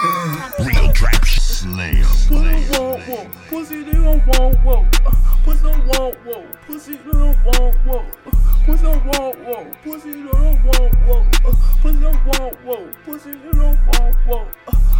Real trap slam. Pussy won't whoa, pussy don't want whoa, pussy don't want whoa, pussy don't want whoa, pussy don't want whoa, pussy don't want whoa, pussy don't want whoa, pussy don't want whoa.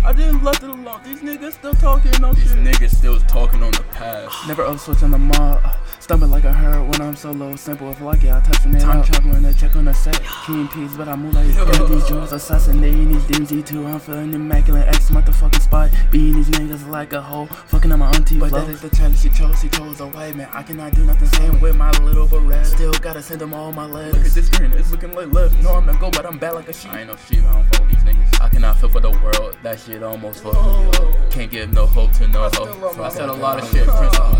I just left it alone. These niggas still talking on These shit. niggas still talking on the past. Never upswitch on the mob. Stumble like I heard when I'm solo. Simple if lucky, I touching it Time traveling to check on the set. King peas, but I move like yeah, these jewels assassinating these DMZ too. I'm feeling immaculate. X motherfucking spot. Beating these niggas like a hoe. Fucking on my auntie. But that is the challenge she chose. She chose a white man. I cannot do nothing. Same with my little beret. Still gotta send them all my letters. Look at this screen, it's looking like left. No, I'm not go, but I'm bad like a sheep. I ain't no sheep, I don't follow these niggas. I cannot feel for the world, that shit almost fucked me up. Can't give no hope to no hope. I said a lot of shit, so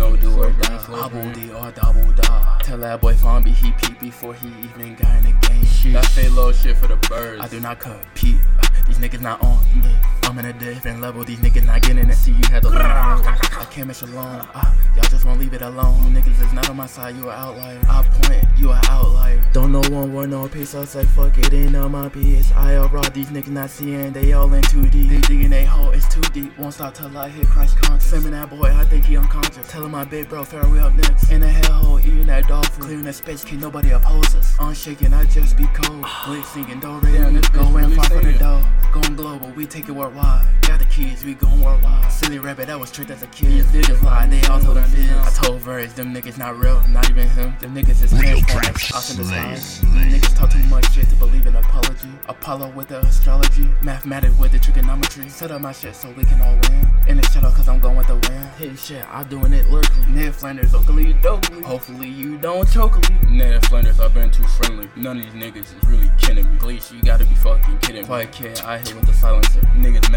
no do or die. Double D or double die. Tell that boy be he peep before he even got in the game. Shit. That fake low shit for the birds. I do not compete. These niggas not on me. I'm in a different level. These niggas not getting it. See, you had to learn. I can't mess alone. Uh, y'all just won't leave it alone. You niggas is not on my side. You an outlier. I point. You an outlier. Don't know one word, no peace. I say fuck it. Ain't on my PS. I all raw. These niggas not seeing. They all in too deep. They digging they hole. It's too deep. Won't stop till I hit Christ conscious. Sending that boy. I think he unconscious. Telling my big bro Farrell up next. In the hellhole. Eating that dog food. Clearing that space. Can't nobody oppose us. Unshaken. I just be cold. Blick singing. Do re. Damn, this bitch Go in really far for the dough. Going global, we take it worldwide. Got the keys, we going worldwide. Silly rabbit, that was tricked as a kid. These niggas lie, they all told them fizz. Verge, them niggas not real, not even him. Them niggas is transformers, trap off in the skies. Niggas talk too much shit to believe in apology. Apollo with the astrology. Mathematics with the trigonometry. Set up my shit so we can all win. In the shadow, cause I'm going with the wind. Hitting shit, I'm doing it lyrically. Ned Flanders, Oakley, Dokley. Hopefully you don't chokely. Ned Flanders, I've been too friendly. None of these niggas is really kidding me. Gleesh, you gotta be fucking kidding me. Quiet kid, I hit with the silencer. Niggas